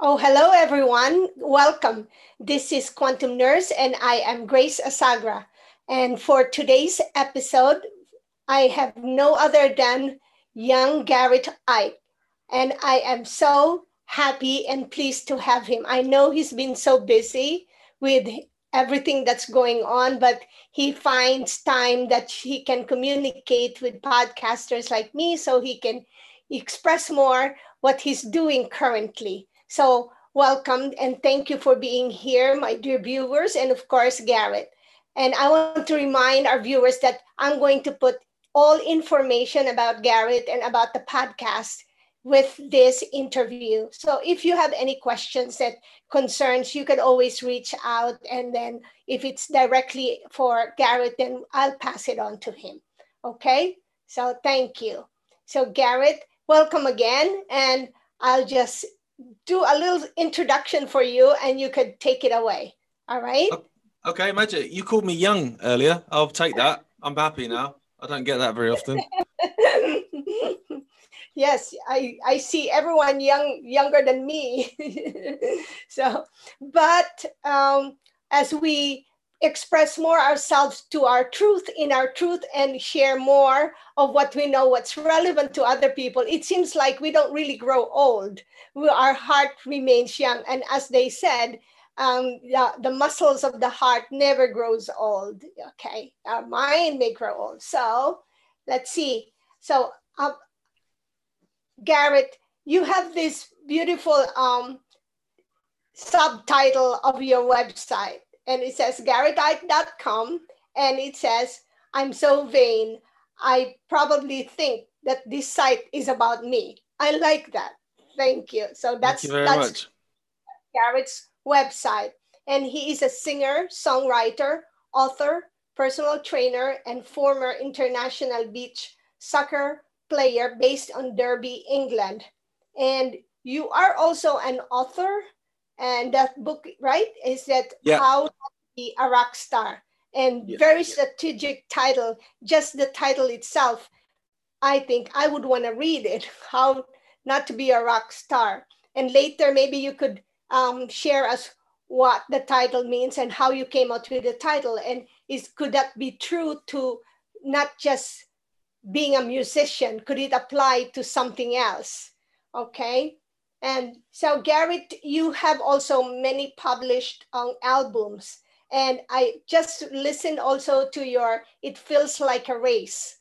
Oh, hello, everyone. Welcome. This is Quantum Nurse, and I am Grace Asagra. And for today's episode, I have no other than young Gareth Icke. And I am so happy and pleased to have him. I know he's been so busy with everything that's going on, but he finds time that he can communicate with podcasters like me so he can express more what he's doing currently. So, welcome and thank you for being here, my dear viewers, and of course, Gareth. And I want to remind our viewers that I'm going to put all information about Gareth and about the podcast with this interview. So if you have any questions that concerns, you can always reach out. And then if it's directly for Gareth, then I'll pass it on to him. Okay. So thank you. So Gareth, welcome again. And I'll just do a little introduction for you and you could take it away. All right. Okay, Magic. You called me young earlier. I'll take that. I'm happy now. I don't get that very often. yes i i see everyone young younger than me so but um as we express more ourselves to our truth in our truth and share more of what we know what's relevant to other people. It seems like we don't really grow old. We, our heart remains young. And as they said um, the, the muscles of the heart never grows old. Okay our mind may grow old. So let's see. So uh, Gareth, you have this beautiful um, subtitle of your website, and it says garethicke.com, and it says, I'm so vain. I probably think that this site is about me. I like that. Thank you. So that's, Thank you very that's much. Gareth's website. And he is a singer, songwriter, author, personal trainer, and former international beach soccer player based on Derby, England. And you are also an author. And that book, right, is that Yeah. How to Be a Rock Star. And Yeah. very strategic title, just the title itself. I think I would want to read it, How Not to Be a Rock Star. And later, maybe you could um, share us what the title means and how you came out with the title. And is could that be true to not just being a musician? Could it apply to something else? Okay. And so, Gareth, you have also many published um, albums. And I just listened also to your It Feels Like a Race.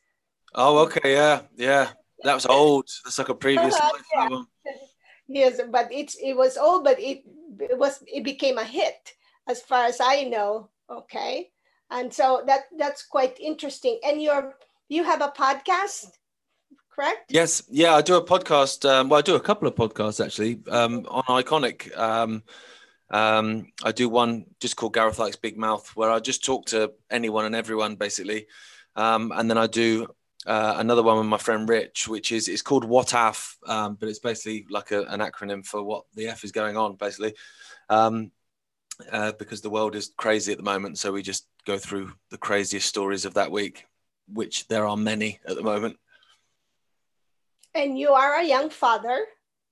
Oh, okay. Yeah. Yeah. That was old. That's like a previous Yeah. album. Yes, but it's it was old, but it, it was it became a hit as far as I know. Okay. And so that that's quite interesting. And you're you have a podcast, correct? Yes. Yeah. I do a podcast. Um, well, I do a couple of podcasts actually um, on Ickonic. Um, um, I do one just called Gareth Icke's Big Mouth, where I just talk to anyone and everyone basically. Um, and then I do uh, another one with my friend Rich, which is it's called What Af, um, but it's basically like a, an acronym for what the F is going on, basically, um, uh, because the world is crazy at the moment. So we just go through the craziest stories of that week, which there are many at the moment. And you are a young father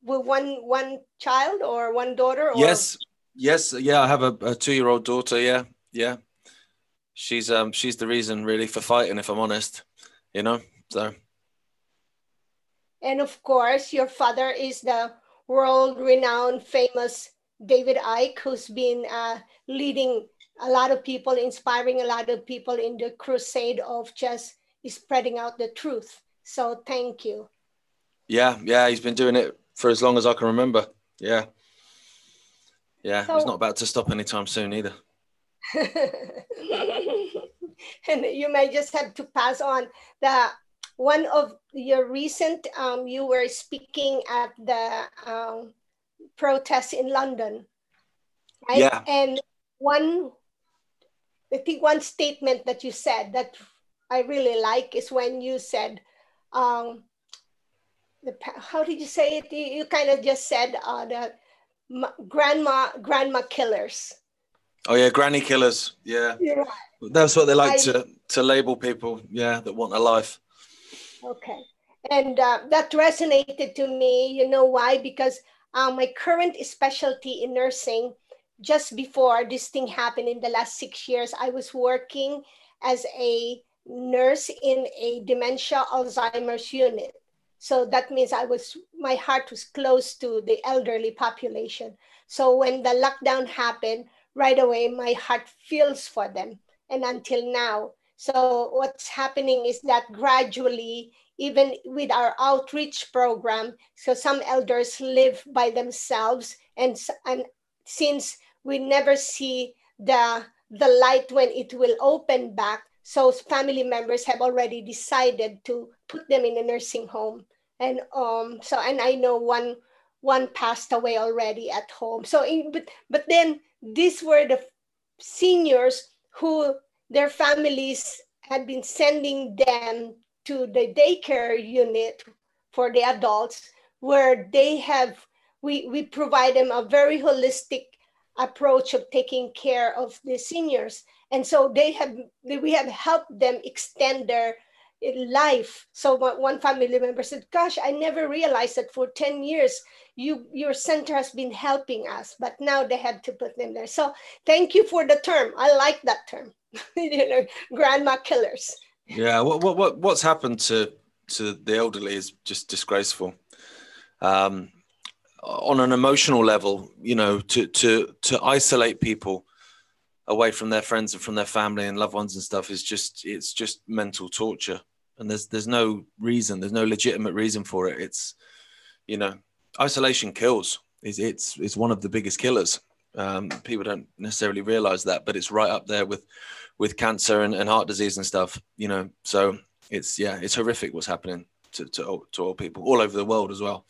with one one child or one daughter or Yes, yes, yeah. I have a, a two-year-old daughter. Yeah, yeah. She's um she's the reason really for fighting, if I'm honest. You know, so And of course, your father is the world renowned, famous David Icke, who's been uh, leading a lot of people, inspiring a lot of people in the crusade of just spreading out the truth. So thank you. Yeah, yeah. He's been doing it for as long as I can remember. Yeah, yeah. So- he's not about to stop anytime soon either. and you may just have to pass on the one of your recent um, you were speaking at the um, protest in london right Yeah. and one i think one statement that you said that i really like is when you said um, the, how did you say it you, you kind of just said uh, the ma- grandma grandma killers Oh yeah, granny killers. Yeah, yeah that's what they like I- to to label people. Yeah, that want a life. Okay. And uh, that resonated to me. You know why? Because uh, my current specialty in nursing, just before this thing happened in the last six years, I was working as a nurse in a dementia Alzheimer's unit. So that means I was, my heart was close to the elderly population. So when the lockdown happened, right away, my heart feels for them. And until now, so what's happening is that gradually, even with our outreach program, so some elders live by themselves. And, and since we never see the, the light when it will open back, so family members have already decided to put them in a nursing home. And um, so, and I know one one passed away already at home. So, but but then these were the seniors who their families had been sending them to the daycare unit for the adults, where they have we we provide them a very holistic approach of taking care of the seniors and so they have we have helped them extend their life. So one family member said gosh i never realized that for 10 years you your center has been helping us but now they had to put them there. So thank you for the term. I like that term. You know grandma killers. Yeah what, what what what's happened to to the elderly is just disgraceful. Um on an emotional level you know to to to isolate people away from their friends and from their family and loved ones and stuff is just it's just mental torture and there's there's no reason there's no legitimate reason for it. It's you know isolation kills. It's it's, it's one of the biggest killers. Um, people don't necessarily realize that but it's right up there with with cancer and, and heart disease and stuff you know? So it's yeah it's horrific what's happening to, to, to all people all over the world as well.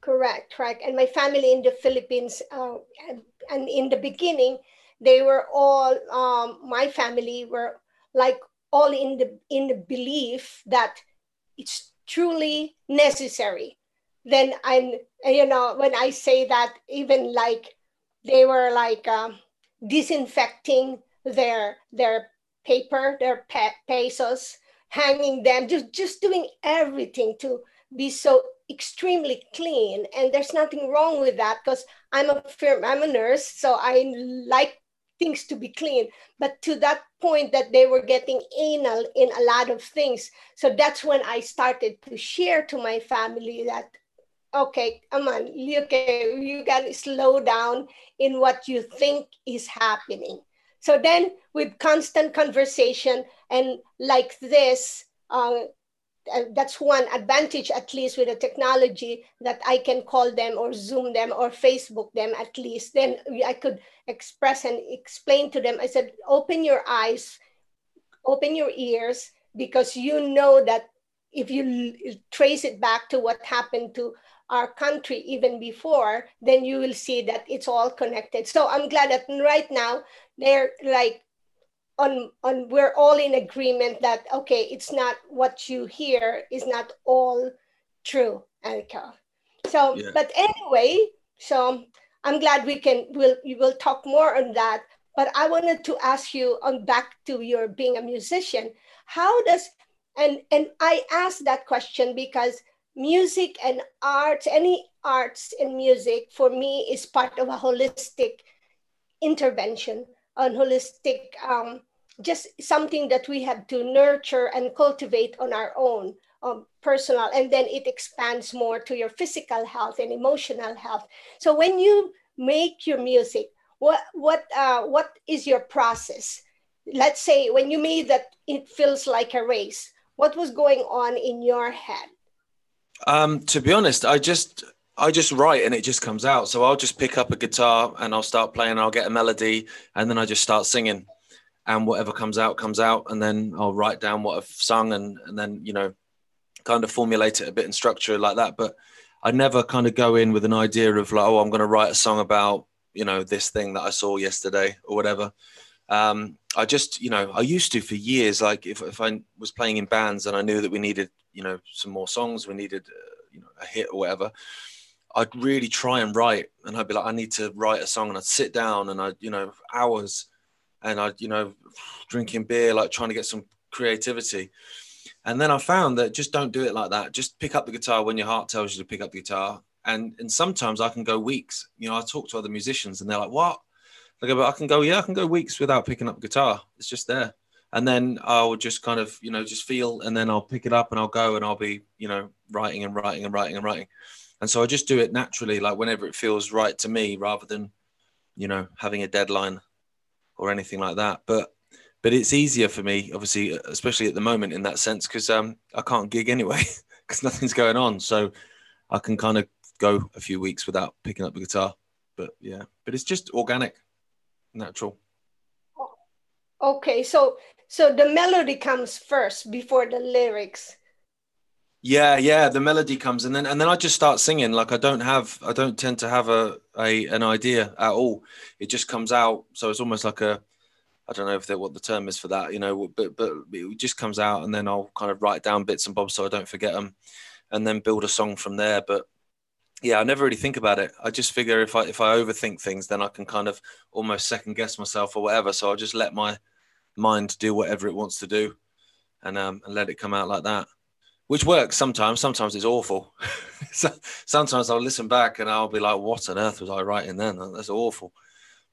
Correct right and my family in the philippines uh, and in the beginning they were all um, my family were like all in the in the belief that it's truly necessary. Then i'm you know when i say that even like they were like um, disinfecting their their paper their pe- pesos hanging them just just doing everything to be so extremely clean. And there's nothing wrong with that because i'm a firm i'm a nurse so i like things to be clean. But to that point that they were getting anal in a lot of things. So that's when i started to share to my family that okay come on okay, you got to slow down in what you think is happening. So then with constant conversation and like this uh, uh, that's one advantage at least with the technology that i can call them or zoom them or facebook them at least. Then i could express and explain to them. I said open your eyes open your ears because you know that if you trace it back to what happened to our country even before then you will see that it's all connected. So i'm glad that right now they're like on on we're all in agreement that okay it's not what you hear is not all true Erica. so yeah. but anyway so i'm glad we can we'll we will talk more on that but i wanted to ask you on back to your being a musician how does and and i asked that question because music and arts any arts and music for me is part of a holistic intervention on holistic um, just something that we have to nurture and cultivate on our own um, personal and then it expands more to your physical health and emotional health. So when you make your music what what uh, what is your process? Let's say when you made that it feels like a race what was going on in your head? Um, to be honest i just I just write and it just comes out. So I'll just pick up a guitar and I'll start playing. I'll get a melody and then I just start singing, and whatever comes out comes out. And then I'll write down what I've sung and and then you know, kind of formulate it a bit and structure like that. But I never kind of go in with an idea of like, oh, I'm going to write a song about you know this thing that I saw yesterday or whatever. Um, I just you know I used to for years. Like if if I was playing in bands and I knew that we needed you know some more songs, we needed uh, you know a hit or whatever I'd really try and write, and I'd be like, I need to write a song, and I'd sit down and I'd, you know, hours, and I'd, you know, drinking beer, like trying to get some creativity. And then I found that just don't do it like that. Just pick up the guitar when your heart tells you to pick up the guitar, and and sometimes I can go weeks. You know, I talk to other musicians and they're like, "What?" I go, "But I can go, yeah, I can go weeks without picking up guitar. It's just there." And then I'll just kind of, you know, just feel, and then I'll pick it up and I'll go and I'll be, you know, writing and writing and writing and writing. And so I just do it naturally, like whenever it feels right to me, rather than, you know, having a deadline or anything like that. But but it's easier for me, obviously, especially at the moment in that sense, because um, I can't gig anyway, because nothing's going on. So I can kind of go a few weeks without picking up the guitar. But yeah, but it's just organic, natural. Okay, so so the melody comes first before the lyrics. Yeah, yeah, the melody comes and then and then I just start singing. Like I don't have I don't tend to have a, a an idea at all. It just comes out. So it's almost like a I don't know if that what the term is for that, you know, but but it just comes out and then I'll kind of write down bits and bobs so I don't forget them and then build a song from there. But yeah, I never really think about it. I just figure if I if I overthink things, then I can kind of almost second guess myself or whatever. So I'll just let my mind do whatever it wants to do, and um and let it come out like that, which works sometimes. Sometimes it's awful. so, sometimes I'll listen back and I'll be like, "What on earth was I writing then? That's awful."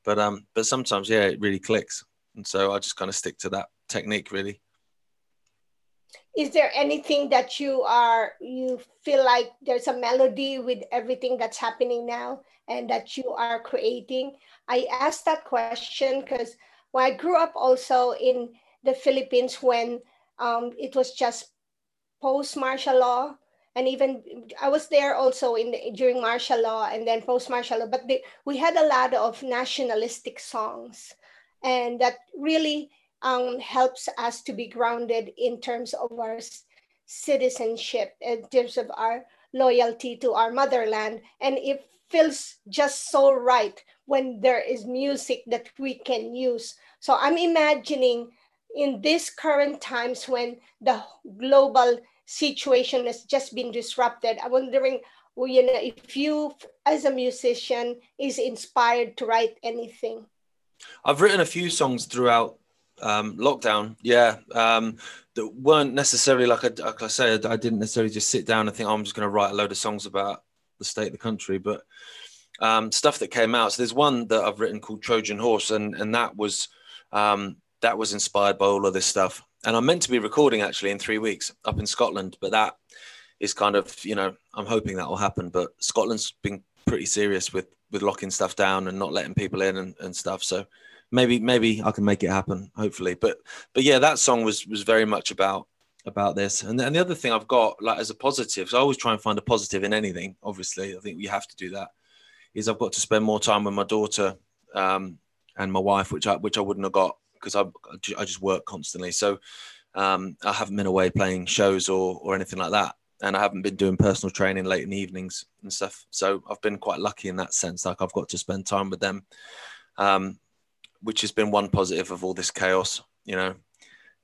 But um, but sometimes yeah, it really clicks, and so I just kind of stick to that technique really is there anything that you are you feel like there's a melody with everything that's happening now and that you are creating i asked that question because when i grew up also in the philippines when um, it was just post martial law and even i was there also in the, during martial law and then post martial law but we had a lot of nationalistic songs and that really um, helps us to be grounded in terms of our citizenship, in terms of our loyalty to our motherland. And it feels just so right when there is music that we can use. So I'm imagining in these current times when the global situation has just been disrupted, I'm wondering, well, you know, if you as a musician is inspired to write anything. I've written a few songs throughout um, lockdown, yeah, um, that weren't necessarily like, I, like I said, I didn't necessarily just sit down and think oh, I'm just going to write a load of songs about the state of the country, but um, stuff that came out. So there's one that I've written called Trojan Horse, and and that was um, that was inspired by all of this stuff. And I'm meant to be recording actually in three weeks up in Scotland, but that is kind of you know I'm hoping that will happen. But Scotland's been pretty serious with with locking stuff down and not letting people in and, and stuff. So maybe maybe I can make it happen. Hopefully, but but yeah, that song was was very much about about this. And, and the other thing I've got like as a positive, so I always try and find a positive in anything. Obviously, I think we have to do that. Is I've got to spend more time with my daughter um, and my wife, which I which I wouldn't have got because I I just work constantly. So um, I haven't been away playing shows or or anything like that. And I haven't been doing personal training late in the evenings and stuff. So I've been quite lucky in that sense. Like I've got to spend time with them. Um, which has been one positive of all this chaos, you know.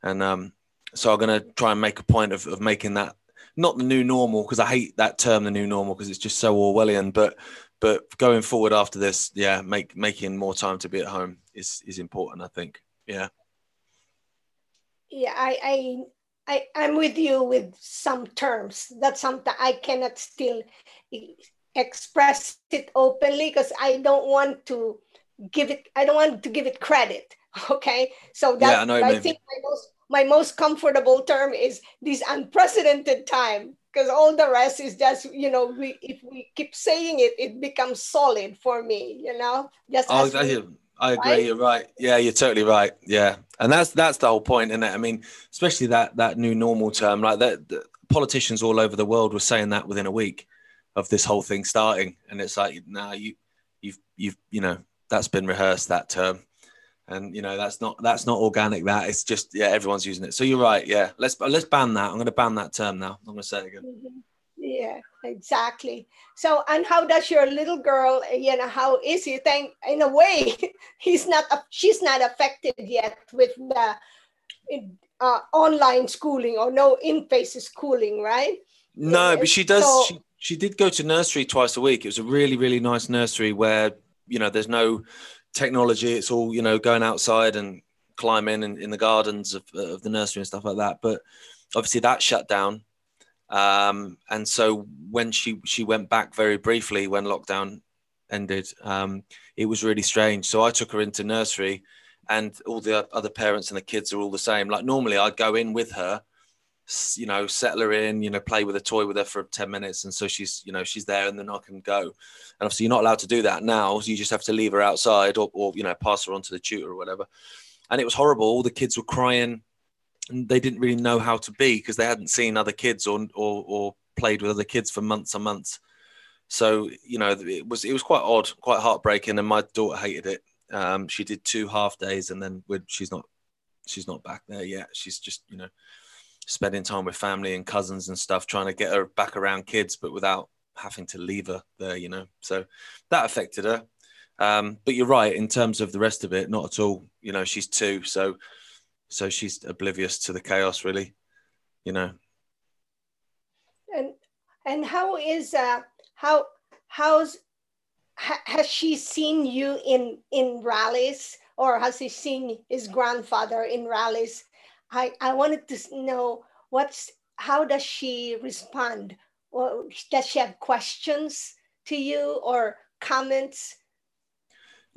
And um, so I'm going to try and make a point of, of making that not the new normal because I hate that term, the new normal, because it's just so Orwellian. But but going forward after this, yeah, make making more time to be at home is is important. I think, yeah. Yeah, I I. I, I'm with you with some terms. That's something I cannot still express it openly because I don't want to give it i don't want to give it credit okay so that yeah, I, I think my most my most comfortable term is this unprecedented time because all the rest is just you know we if we keep saying it it becomes solid for me you know just oh, I, agree right? you're right. Yeah you're totally right. Yeah. And that's that's the whole point isn't it i mean especially that that new normal term like that politicians all over the world were saying that within a week of this whole thing starting. And it's like now nah, you you've you've you know that's been rehearsed that term. And you know that's not that's not organic that it's just yeah everyone's using it. So you're right yeah. Let's let's ban that. I'm going to ban that term now. I'm going to say it again. Mm-hmm. Yeah exactly. So and how does your little girl you know how is he? Think in a way he's not she's not affected yet with the uh, online schooling or no in-face schooling right? No but she does so, she, she did go to nursery twice a week. It was a really really nice nursery where you know there's no technology. It's all you know going outside and climbing in, in the gardens of, of the nursery and stuff like that. But obviously that shut down Um, and so when she she went back very briefly when lockdown ended, um, it was really strange. So I took her into nursery, and all the other parents and the kids are all the same. Like normally, I'd go in with her, you know, settle her in, you know, play with a toy with her for ten minutes, and so she's you know she's there, and then I can go. And obviously, you're not allowed to do that now. So you just have to leave her outside, or, or you know, pass her on to the tutor or whatever. And it was horrible. All the kids were crying they didn't really know how to be because they hadn't seen other kids or, or, or played with other kids for months and months. So you know it was it was quite odd, quite heartbreaking, and my daughter hated it. Um, she did two half days, and then she's not she's not back there yet. She's just you know spending time with family and cousins and stuff, trying to get her back around kids, but without having to leave her there. You know, so that affected her. Um, but you're right in terms of the rest of it, not at all. You know, she's two, so so she's oblivious to the chaos really you know. And and how is uh how how's ha, has she seen you in in rallies? Or has he seen his grandfather in rallies? I i wanted to know what's how does she respond? Or does she have questions to you or comments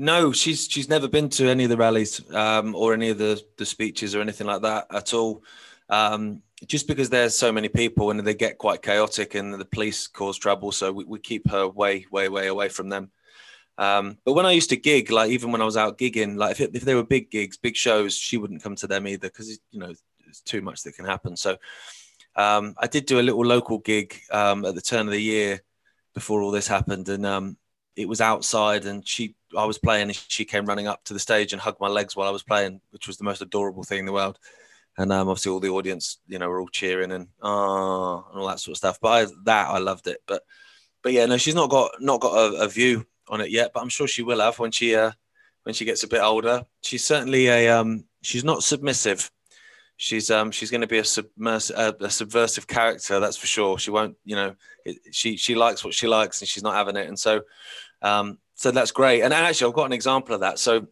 no, she's she's never been to any of the rallies um, or any of the the speeches or anything like that at all. Um, just because there's so many people and they get quite chaotic and the police cause trouble, so we, we keep her way way way away from them. Um, but when I used to gig, like even when I was out gigging, like if, it, if they were big gigs, big shows, she wouldn't come to them either because you know it's too much that can happen. So um, I did do a little local gig um, at the turn of the year before all this happened, and um, it was outside and she I was playing and she came running up to the stage and hugged my legs while I was playing, which was the most adorable thing in the world. And um, obviously all the audience, you know, were all cheering and ah and all that sort of stuff. But I, that I loved it. But but yeah, no, she's not got not got a, a view on it yet, but I'm sure she will have when she uh when she gets a bit older. She's certainly a um she's not submissive. She's um she's going to be a a subversive character, that's for sure. She won't, you know, it, she she likes what she likes and she's not having it. And so um, so that's great. And actually, I've got an example of that. So,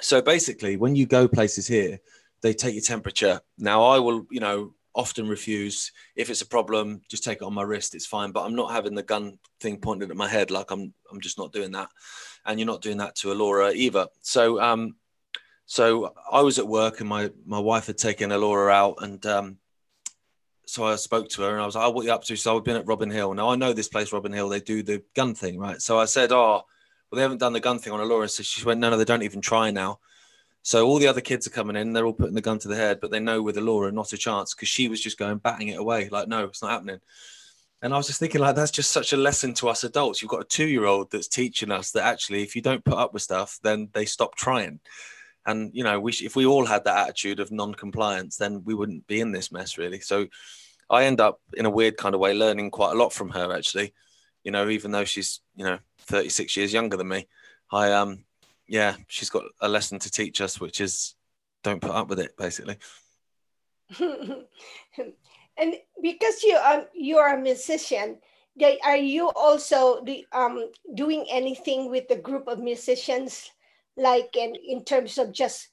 so basically, when you go places here, they take your temperature. Now, I will, you know, often refuse if it's a problem. Just take it on my wrist. It's fine. But I'm not having the gun thing pointed at my head. Like I'm, I'm just not doing that. And you're not doing that to Alora either. So, um, so I was at work and my my wife had taken Alora out and um, so I spoke to her and I was like, oh, what are you up to? So I've been at Robin Hill. Now I know this place, Robin Hill, they do the gun thing, right? So I said, oh, well, they haven't done the gun thing on Alora. So she went, no, no, they don't even try now. So all the other kids are coming in, they're all putting the gun to the head, but they know with Alora, not a chance because she was just going batting it away. Like, no, it's not happening. And I was just thinking, like, that's just such a lesson to us adults. You've got a two year old that's teaching us that actually, if you don't put up with stuff, then they stop trying. And, you know, we, if we all had that attitude of non compliance, then we wouldn't be in this mess, really. So, I end up in a weird kind of way learning quite a lot from her actually. You know, even though she's you know 36 years younger than me, I um yeah, she's got a lesson to teach us, which is don't put up with it basically. and because you are you are a musician, are you also um, doing anything with the group of musicians, like in, in terms of just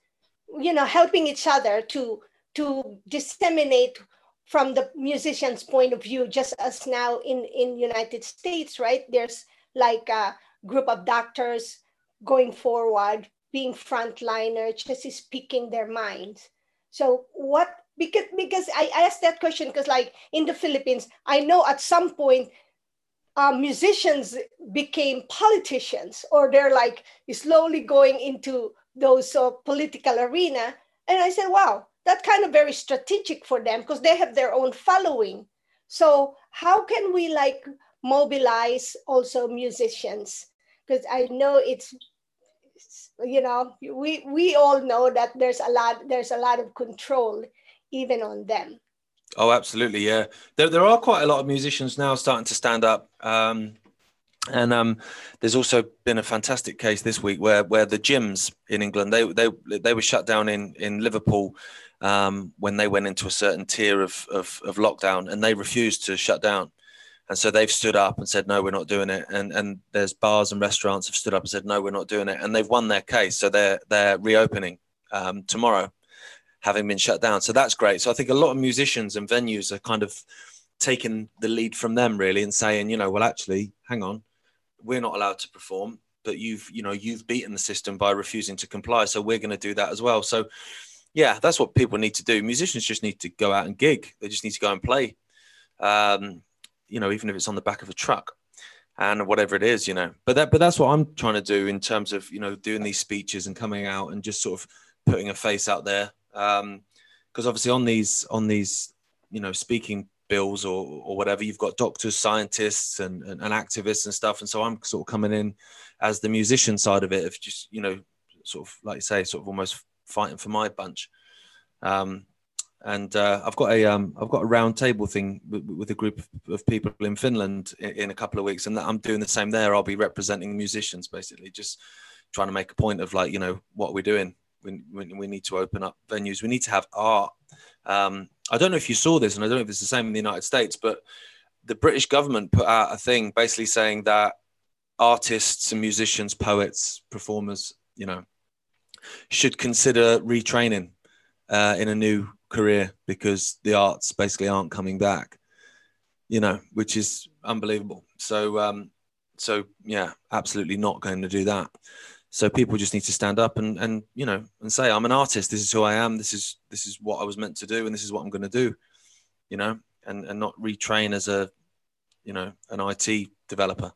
you know helping each other to to disseminate from the musician's point of view, just as now in, in United States, right? There's like a group of doctors going forward, being frontliner, just speaking their minds. So what because because I asked that question because like in the Philippines, I know at some point uh, musicians became politicians or they're like slowly going into those uh, political arena. And I said, wow, that kind of very strategic for them because they have their own following. So how can we like mobilize also musicians? Because i know it's you know we we all know that there's a lot there's a lot of control even on them oh absolutely yeah there, there are quite a lot of musicians now starting to stand up um, and um, there's also been a fantastic case this week where where the gyms in England they they they were shut down in in Liverpool um, when they went into a certain tier of, of, of lockdown and they refused to shut down. And so they've stood up and said, no, we're not doing it. And, and there's bars and restaurants have stood up and said, no, we're not doing it. And they've won their case. So they're, they're reopening um, tomorrow, having been shut down. So that's great. So I think a lot of musicians and venues are kind of taking the lead from them really and saying, you know, well, actually, hang on, we're not allowed to perform, but you've, you know, you've beaten the system by refusing to comply. So we're going to do that as well. So, yeah, that's what people need to do. Musicians just need to go out and gig. They just need to go and play. Um, you know, even if it's on the back of a truck and whatever it is, you know. But that, but that's what I'm trying to do in terms of you know doing these speeches and coming out and just sort of putting a face out there. Because um, obviously on these on these you know speaking bills or, or whatever you've got doctors scientists and, and, and, activists and stuff and so i'm sort of coming in as the musician side of it of just you know sort of like you say sort of almost fighting for my bunch um, and uh, I've got a um, I've got a round table thing with, with a group of people in Finland in, in, a couple of weeks, and I'm doing the same there. I'll be representing musicians, basically, just trying to make a point of like you know what we're doing. We, we, we need to open up venues. We need to have art. Um, I don't know if you saw this, and I don't know if it's the same in the United States, but the British government put out a thing basically saying that artists and musicians, poets, performers, you know, should consider retraining uh, in a new career because the arts basically aren't coming back, you know, which is unbelievable. So, um, so yeah, absolutely not going to do that. So people just need to stand up and and you know and say I'm an artist. This is who I am. This is this is what I was meant to do, and this is what I'm going to do. You know, and and not retrain as a you know an IT developer.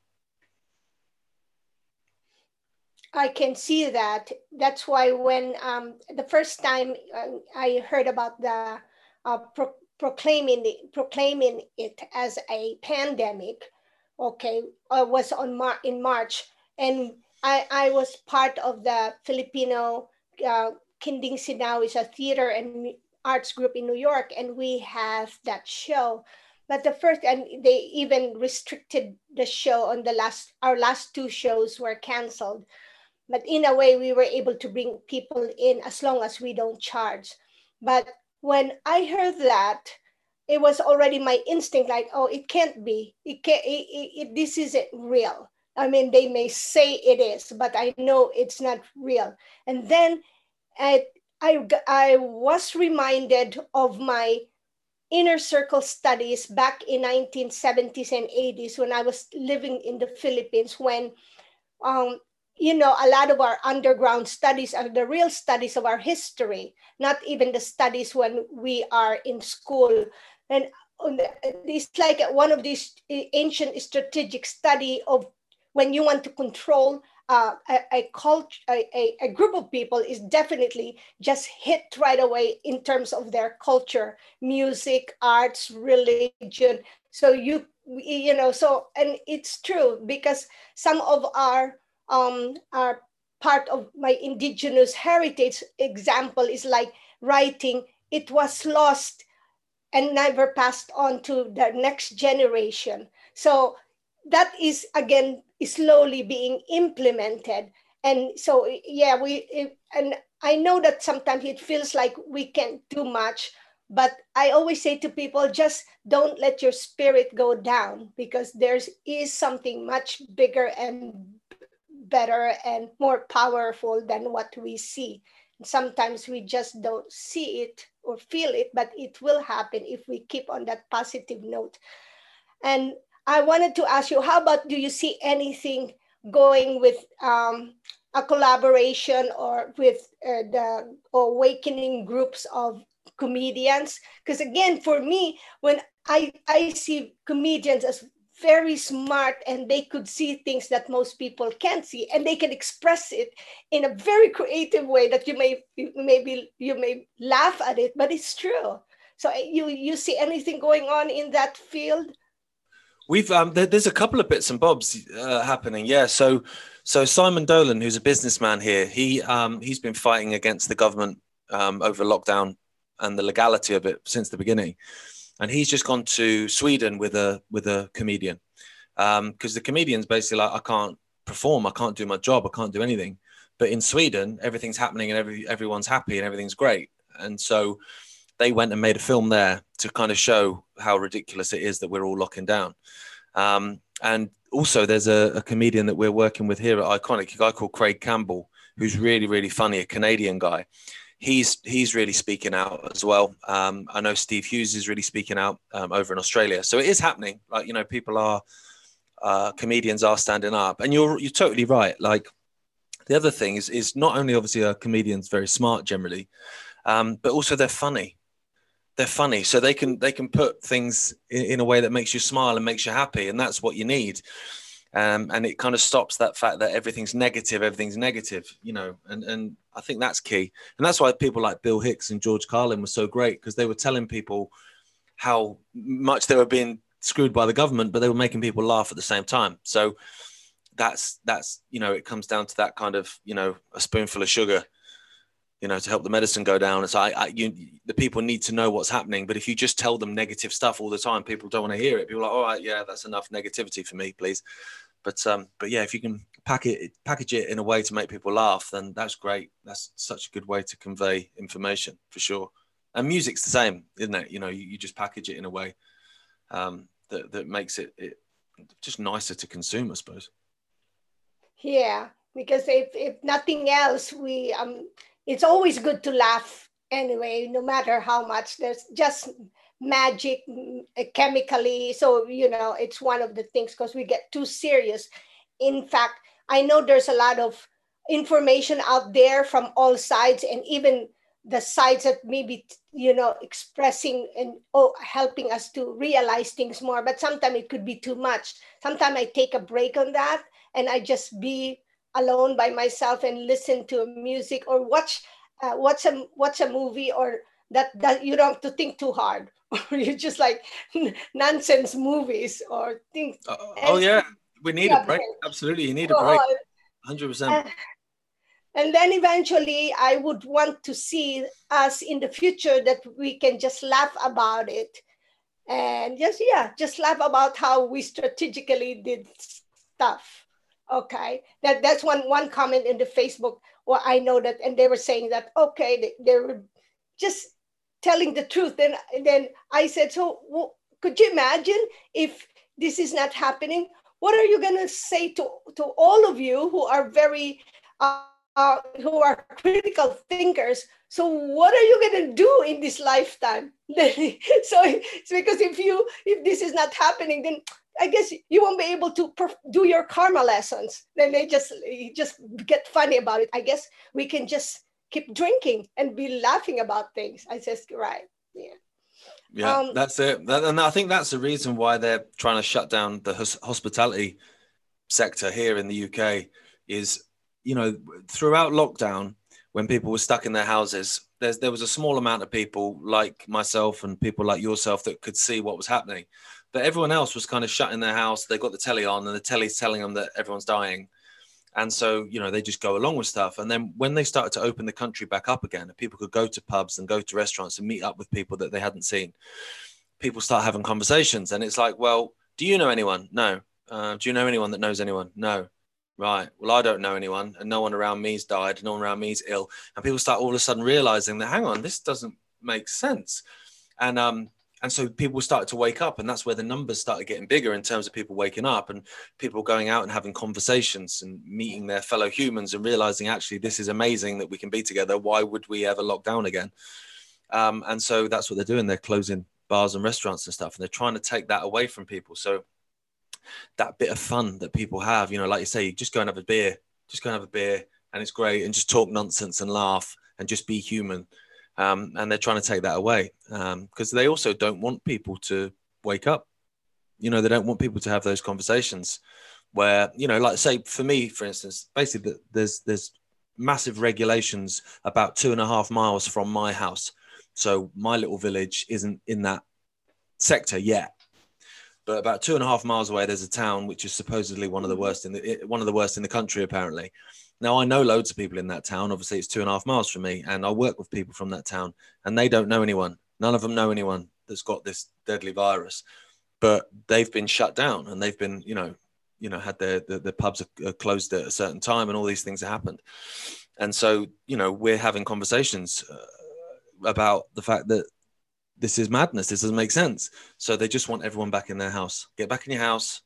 I can see that. That's why when um, the first time uh, I heard about the uh, pro- proclaiming it, proclaiming it as a pandemic, okay, uh, was on Mar- in March, and I, I was part of the Filipino uh, Kinding Sindaw is a theater and arts group in New York, and we have that show. But the first, and they even restricted the show on the last, our last two shows were canceled. But in a way, we were able to bring people in as long as we don't charge. But when I heard that, it was already my instinct like, oh, it can't be. It can't, it, it, it, this isn't real I mean, they may say it is, but I know it's not real. And then I, I, I was reminded of my inner circle studies back in 1970s and 80s when I was living in the Philippines when, um, you know, a lot of our underground studies are the real studies of our history, not even the studies when we are in school. And it's like one of these ancient strategic study of when you want to control uh, a, a, a, a, group of people is definitely just hit right away in terms of their culture, music, arts, religion. So you you know so and it's true because some of our um our part of my indigenous heritage example is like writing it was lost and never passed on to the next generation so that is again slowly being implemented. And so yeah we it, and i know that sometimes it feels like we can't do much but i always say to people just don't let your spirit go down because there is something much bigger and better and more powerful than what we see. Sometimes we just don't see it or feel it but it will happen if we keep on that positive note. And I wanted to ask you, how about do you see anything going with um, a collaboration or with uh, the awakening groups of comedians? Because again, for me, when I, I see comedians as very smart and they could see things that most people can't see and they can express it in a very creative way that you may maybe you may laugh at it but it's true so you you see anything going on in that field We've um, there, there's a couple of bits and bobs uh, happening. Yeah, so so Simon Dolan, who's a businessman here, he um, he's been fighting against the government um, over lockdown and the legality of it since the beginning, and he's just gone to Sweden with a with a comedian because um, the comedian's basically like I can't perform, I can't do my job, I can't do anything. But in Sweden, everything's happening and every everyone's happy and everything's great, and so they went and made a film there to kind of show how ridiculous it is that we're all locking down. Um, and also, there's a, a, comedian that we're working with here at Ickonic, a guy called Craig Campbell, who's really, really funny, a Canadian guy. he's he's really speaking out as well. Um, I know Steve Hughes is really speaking out um, over in Australia, so it is happening. Like you know, people are uh, comedians are standing up, and you're you're totally right. Like the other thing is is not only obviously are comedians very smart generally, um, but also they're funny. They're funny, so they can they can put things in, in a way that makes you smile and makes you happy, and that's what you need. Um, and it kind of stops that fact that everything's negative, everything's negative, you know, and and I think that's key, and that's why people like Bill Hicks and George Carlin were so great because they were telling people how much they were being screwed by the government, but they were making people laugh at the same time. So that's that's you know it comes down to that kind of you know a spoonful of sugar you know, to help the medicine go down. So I, I, you, the people need to know what's happening. But if you just tell them negative stuff all the time, people don't want to hear it. People are like, all right, yeah, that's enough negativity for me, please. But um, but yeah, if you can pack it, package it in a way to make people laugh, then that's great. That's such a good way to convey information for sure. And music's the same, isn't it? You know, you, you just package it in a way um, that that makes it, it just nicer to consume, I suppose. Yeah, because if if nothing else, we um it's always good to laugh anyway, no matter how much. There's just magic mm, chemically. So, you know, it's one of the things because we get too serious. In fact, I know there's a lot of information out there from all sides and even the sides that maybe you know expressing and oh, helping us to realize things more but sometimes it could be too much sometimes i take a break on that and i just be alone by myself and listen to music or watch uh, watch a watch a movie or that that you don't have to think too hard. Or you just like nonsense movies or things uh, oh yeah. We need a break. absolutely you need a break. 100% and, and then eventually i would want to see us in the future that we can just laugh about it. And just yeah just laugh about how we strategically did stuff okay. That that's one one comment in the facebook well i know that and they were saying that okay they, they were just telling the truth. And, then i said so well, could you imagine if this is not happening? What are you going to say to to all of you who are very uh, uh, who are critical thinkers? So what are you going to do in this lifetime? So it's because if you if this is not happening then I guess you won't be able to perf- do your karma lessons. Then they just just get funny about it. I guess we can just keep drinking and be laughing about things. I just right, yeah. Yeah, um, that's it. And I think that's the reason why they're trying to shut down the hospitality sector here in the UK. Is you know throughout lockdown when people were stuck in their houses, there's, there was a small amount of people like myself and people like yourself that could see what was happening but everyone else was kind of shut in their house. They got the telly on, and the telly's telling them that everyone's dying. And so, you know, they just go along with stuff. And then when they started to open the country back up again, and people could go to pubs and go to restaurants and meet up with people that they hadn't seen, people start having conversations. And it's like, well, do you know anyone? No. Uh, do you know anyone that knows anyone? No. Right. Well, I don't know anyone, and no one around me's died, no one around me's ill. And people start all of a sudden realizing that, hang on, this doesn't make sense. And um, and so people started to wake up and that's where the numbers started getting bigger in terms of people waking up and people going out and having conversations and meeting their fellow humans and realizing actually this is amazing that we can be together. Why would we ever lock down again? Um, and so that's what they're doing. They're closing bars and restaurants and stuff and they're trying to take that away from people. So that bit of fun that people have you know like you say just go and have a beer just go and have a beer and it's great and just talk nonsense and laugh and just be human um, and they're trying to take that away because um, they also don't want people to wake up. You know, they don't want people to have those conversations where you know, like say for me, for instance, basically there's there's massive regulations about two and a half miles from my house, so my little village isn't in that sector yet. But about two and a half miles away, there's a town which is supposedly one of the worst in the one of the worst in the country, apparently. Now I know loads of people in that town. Obviously, it's two and a half miles from me, and I work with people from that town, and they don't know anyone. None of them know anyone that's got this deadly virus, but they've been shut down, and they've been, you know, you know, had their the, the pubs are closed at a certain time, and all these things have happened. And so, you know, we're having conversations uh, about the fact that this is madness. This doesn't make sense. So they just want everyone back in their house. Get back in your house,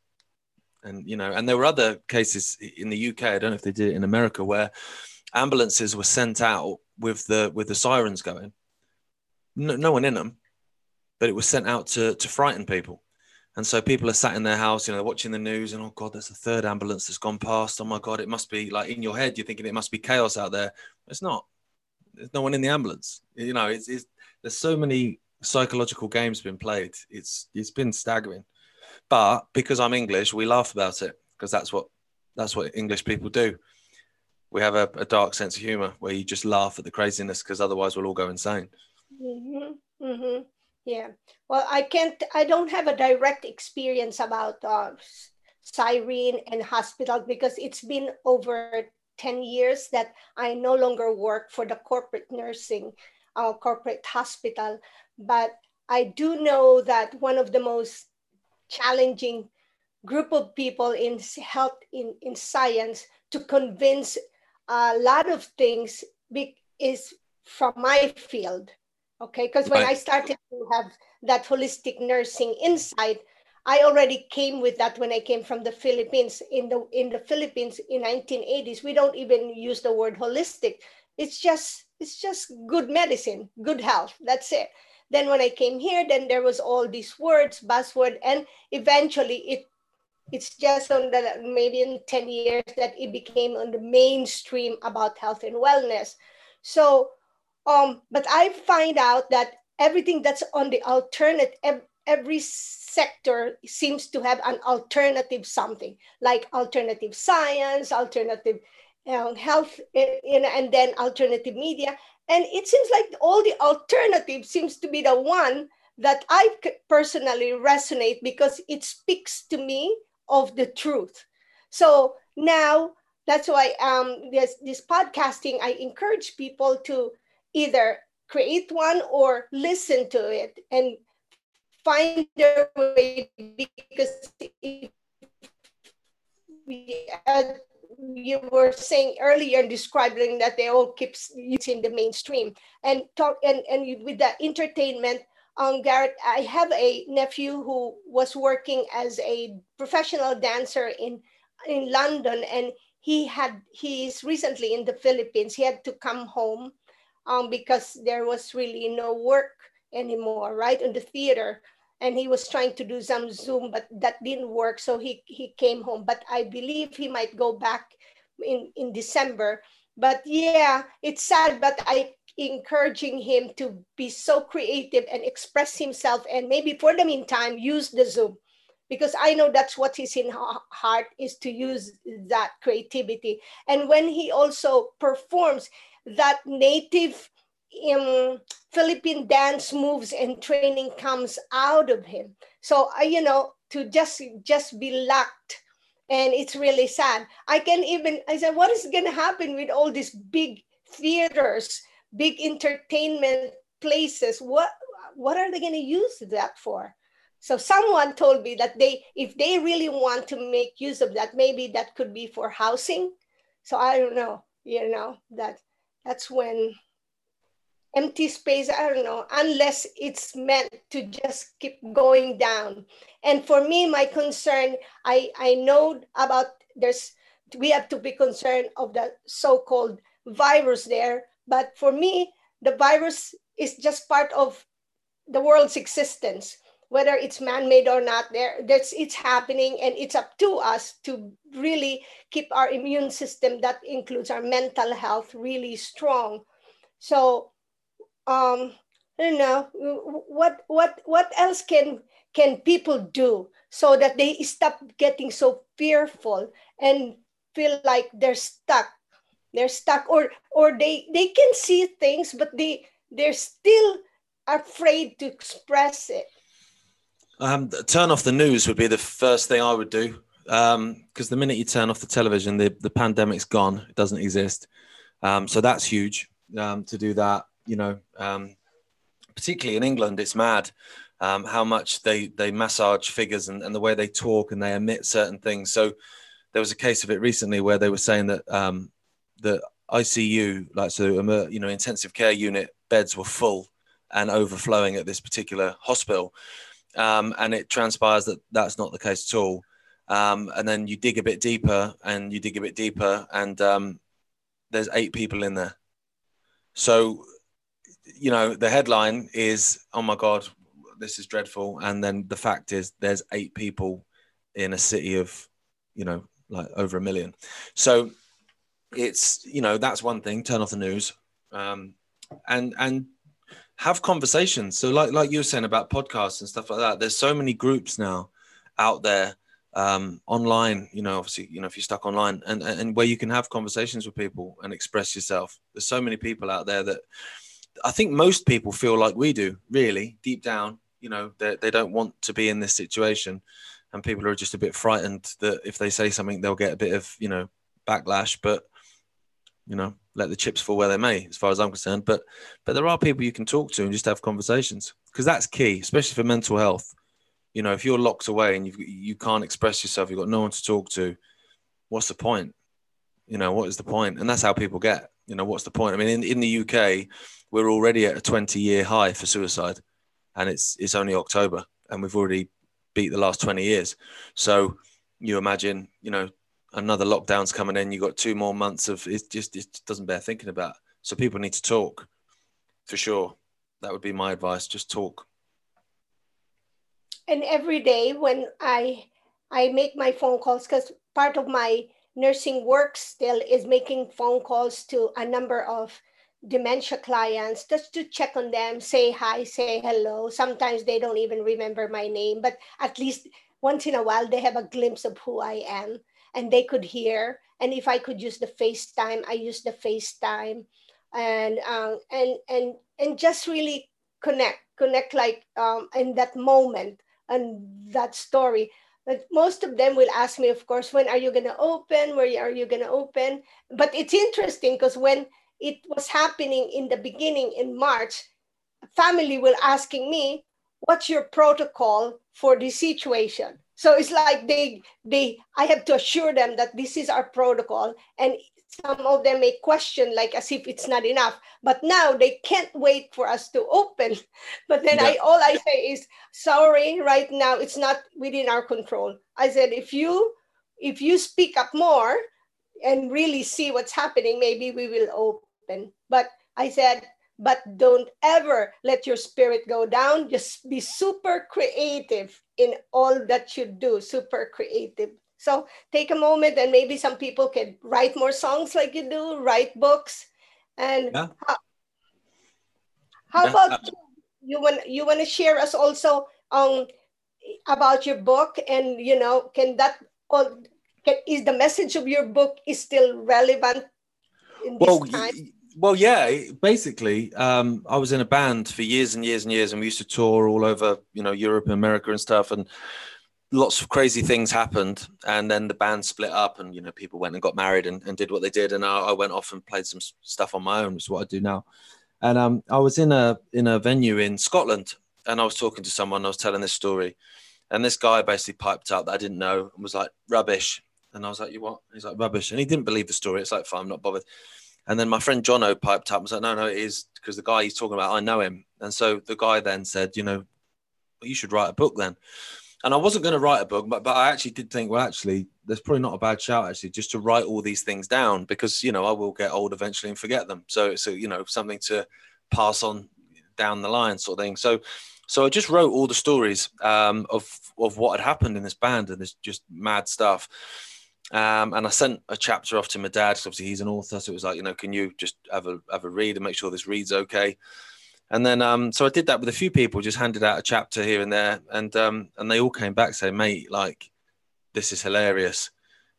and you know and there were other cases in the uk i don't know if they did it in america where ambulances were sent out with the with the sirens going. No, no one in them, but it was sent out to to frighten people. And so people are sat in their house, you know, watching the news, and oh god, there's a third ambulance that's gone past. Oh my god, it must be like in your head, you're thinking it must be chaos out there. It's not. There's no one in the ambulance. You know, it's, it's there's so many psychological games been played. It's it's been staggering. But because I'm English, we laugh about it because that's what that's what English people do. We have a, a dark sense of humor where you just laugh at the craziness because otherwise we'll all go insane. Mm-hmm. Mm-hmm. Yeah. Well, I can't. I don't have a direct experience about uh, Cyrene and hospital because it's been over 10 years that I no longer work for the corporate nursing, uh, corporate hospital. But I do know that one of the most challenging group of people in health, in, in science, to convince a lot of things is from my field. Okay, because when I started to have that holistic nursing insight, I already came with that when I came from the Philippines. In the in the Philippines in 1980s, we don't even use the word holistic. It's just it's just good medicine, good health. That's it. Then when I came here, then there was all these words, buzzword, and eventually it it's just on the maybe in 10 years that it became on the mainstream about health and wellness. So um, but I find out that everything that's on the alternate every sector seems to have an alternative something like alternative science alternative uh, health eh, and then alternative media and it seems like all the alternative seems to be the one that i personally resonate because it speaks to me of the truth. So now that's why um, this, this podcasting i encourage people to either create one or listen to it and find their way because we, uh, you were saying earlier and describing that they all keep using the mainstream and talk and, and with the entertainment um, Gareth, I have a nephew who was working as a professional dancer in in London, and he had he's recently in the Philippines. He had to come home um, because there was really no work anymore, right, in the theater and he was trying to do some Zoom, but that didn't work. So he, he came home. But I believe he might go back in, in December. But yeah, it's sad, but I encouraging him to be so creative and express himself and maybe for the meantime use the Zoom because I know that's what is in heart is to use that creativity. And when he also performs that native um, Philippine dance moves and training comes out of him. So I, you know, to just just be locked, and it's really sad. I can even I said, what is going to happen with all these big theaters, big entertainment places? What what are they going to use that for? So someone told me that they, if they really want to make use of that, maybe that could be for housing. So I don't know, you know, that that's when empty space i don't know unless it's meant to just keep going down. And for me my concern i i know about there's we have to be concerned of the so-called virus there. But for me the virus is just part of the world's existence whether it's man-made or not there that's it's happening and it's up to us to really keep our immune system that includes our mental health really strong. So um, I don't know what what what else can can people do so that they stop getting so fearful and feel like they're stuck? They're stuck or or they they can see things but they they're still afraid to express it. Um, turn off the news would be the first thing i would do. Because um, the minute you turn off the television the, the pandemic's gone. It doesn't exist. Um, so that's huge um, to do that you know, um, particularly in England, it's mad um, how much they they massage figures and, and the way they talk and they emit certain things. So there was a case of it recently where they were saying that um, the ICU, like so, you know, intensive care unit beds were full and overflowing at this particular hospital, um, and it transpires that that's not the case at all. Um, and then you dig a bit deeper, and you dig a bit deeper, and um, there's eight people in there. So, you know, the headline is, oh my God, this is dreadful. And then the fact is, there's eight people in a city of, you know, like over a million. So it's, you know, that's one thing, turn off the news. Um, and, and, have conversations. So, like like you were saying about podcasts and stuff like that, there's so many groups now out there um, online. You know, obviously, you know, if you're stuck online, and and where you can have conversations with people and express yourself. There's so many people out there that I think most people feel like we do, really deep down. You know, they don't want to be in this situation, and people are just a bit frightened that if they say something, they'll get a bit of you know backlash. But you know, let the chips fall where they may, as far as I'm concerned. But but there are people you can talk to and just have conversations because that's key, especially for mental health. You know, if you're locked away and you you can't express yourself, you've got no one to talk to. What's the point? You know, what is the point? And that's how people get. You know, what's the point? I mean, in, in the UK, we're already at a 20 year high for suicide, and it's it's only October, and we've already beat the last 20 years. So you imagine, you know, another lockdown's coming in. You've got two more months of it. Just it doesn't bear thinking about. So people need to talk, for sure. That would be my advice. Just talk. And every day when I I make my phone calls, because part of my nursing work still is making phone calls to a number of dementia clients just to check on them, say hi, say hello. Sometimes they don't even remember my name, but at least once in a while they have a glimpse of who I am and they could hear. And if I could use the FaceTime, I use the FaceTime, and um, and and and just really connect, connect like um, in that moment and that story. But most of them will ask me, of course, when are you going to open? Where are you going to open? But it's interesting because when it was happening in the beginning in March, family will asking me, what's your protocol for this situation? so it's like they they i have to assure them that this is our protocol and some of them may question like as if it's not enough but now they can't wait for us to open but then yeah. i all i say is sorry right now it's not within our control i said if you if you speak up more and really see what's happening maybe we will open but i said but don't ever let your spirit go down. Just be super creative in all that you do, super creative. So take a moment and maybe some people can write more songs like you do, write books. And yeah. how, how yeah. about you? You want you want to share us also um about your book and you know can that all can, is the message of your book is still relevant in this well, well, yeah. Basically, um, I was in a band for years and years and years, and we used to tour all over, you know, Europe and America and stuff. And lots of crazy things happened, and then the band split up, and you know, people went and got married and, and did what they did, and I, I, went off and played some stuff on my own, which is what I do now. And um, I was in a in a venue in Scotland, and I was talking to someone. I was telling this story, and this guy basically piped up that I didn't know and was like rubbish. And I was like, "You what?" He's like, "Rubbish," and he didn't believe the story. It's like, "Fine, I'm not bothered." And then my friend Jono piped up and said, no, no, it is because the guy he's talking about, I know him. And so the guy then said, you know, you should write a book then. And I wasn't going to write a book, but, but I actually did think, well, actually, there's probably not a bad shout, actually, just to write all these things down because, you know, I will get old eventually and forget them. So it's, a, you know, something to pass on down the line sort of thing. So, so I just wrote all the stories um, of, of what had happened in this band and this just mad stuff. Um, and I sent a chapter off to my dad because obviously he's an author. So it was like, you know, can you just have a have a read and make sure this reads okay? And then um, so I did that with a few people, just handed out a chapter here and there, and um, and they all came back saying, mate, like this is hilarious.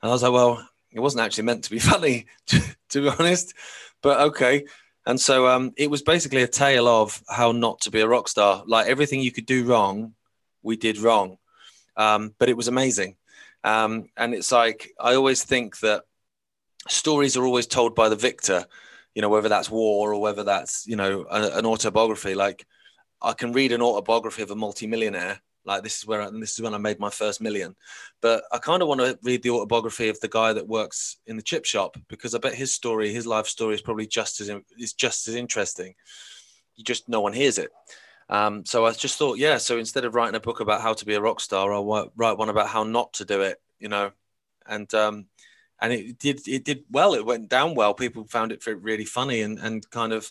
And I was like, well, it wasn't actually meant to be funny, to, be honest, but okay. And so um, it was basically a tale of how not to be a rock star. Like everything you could do wrong, we did wrong, um, but it was amazing um, and it's like, I always think that stories are always told by the victor, you know, whether that's war or whether that's, you know, a, an autobiography. Like I can read an autobiography of a multimillionaire. Like this is where I, this is when I made my first million, but I kind of want to read the autobiography of the guy that works in the chip shop because I bet his story, his life story, is probably just as is just as interesting. You just no one hears it. Um, so I just thought, yeah. So instead of writing a book about how to be a rock star, I'll write one about how not to do it. You know, and um, and it did it did well. It went down well. People found it really funny and and kind of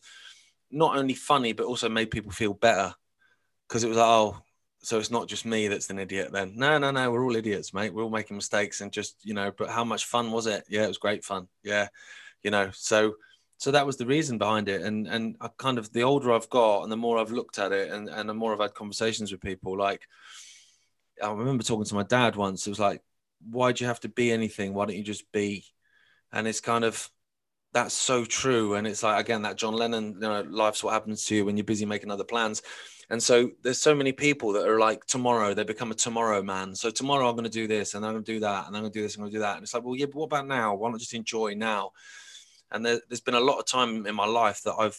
not only funny but also made people feel better because it was like, oh, so it's not just me that's an idiot then. No, no, no, we're all idiots, mate. We're all making mistakes and just you know. But how much fun was it? Yeah, it was great fun. Yeah, you know. So so that was the reason behind it and and I kind of the older I've got and the more I've looked at it and and the more I've had conversations with people like I remember talking to my dad once it was like why do you have to be anything? Why don't you just be? And it's kind of that's so true. And it's like again that John Lennon you know life's what happens to you when you're busy making other plans. And so there's so many people that are like tomorrow they become a tomorrow man. So tomorrow I'm going to do this and I'm going to do that and I'm going to do this and I'm going to do that. And it's like well yeah but what about now? Why not just enjoy now? And there, has been a lot of time in my life that I've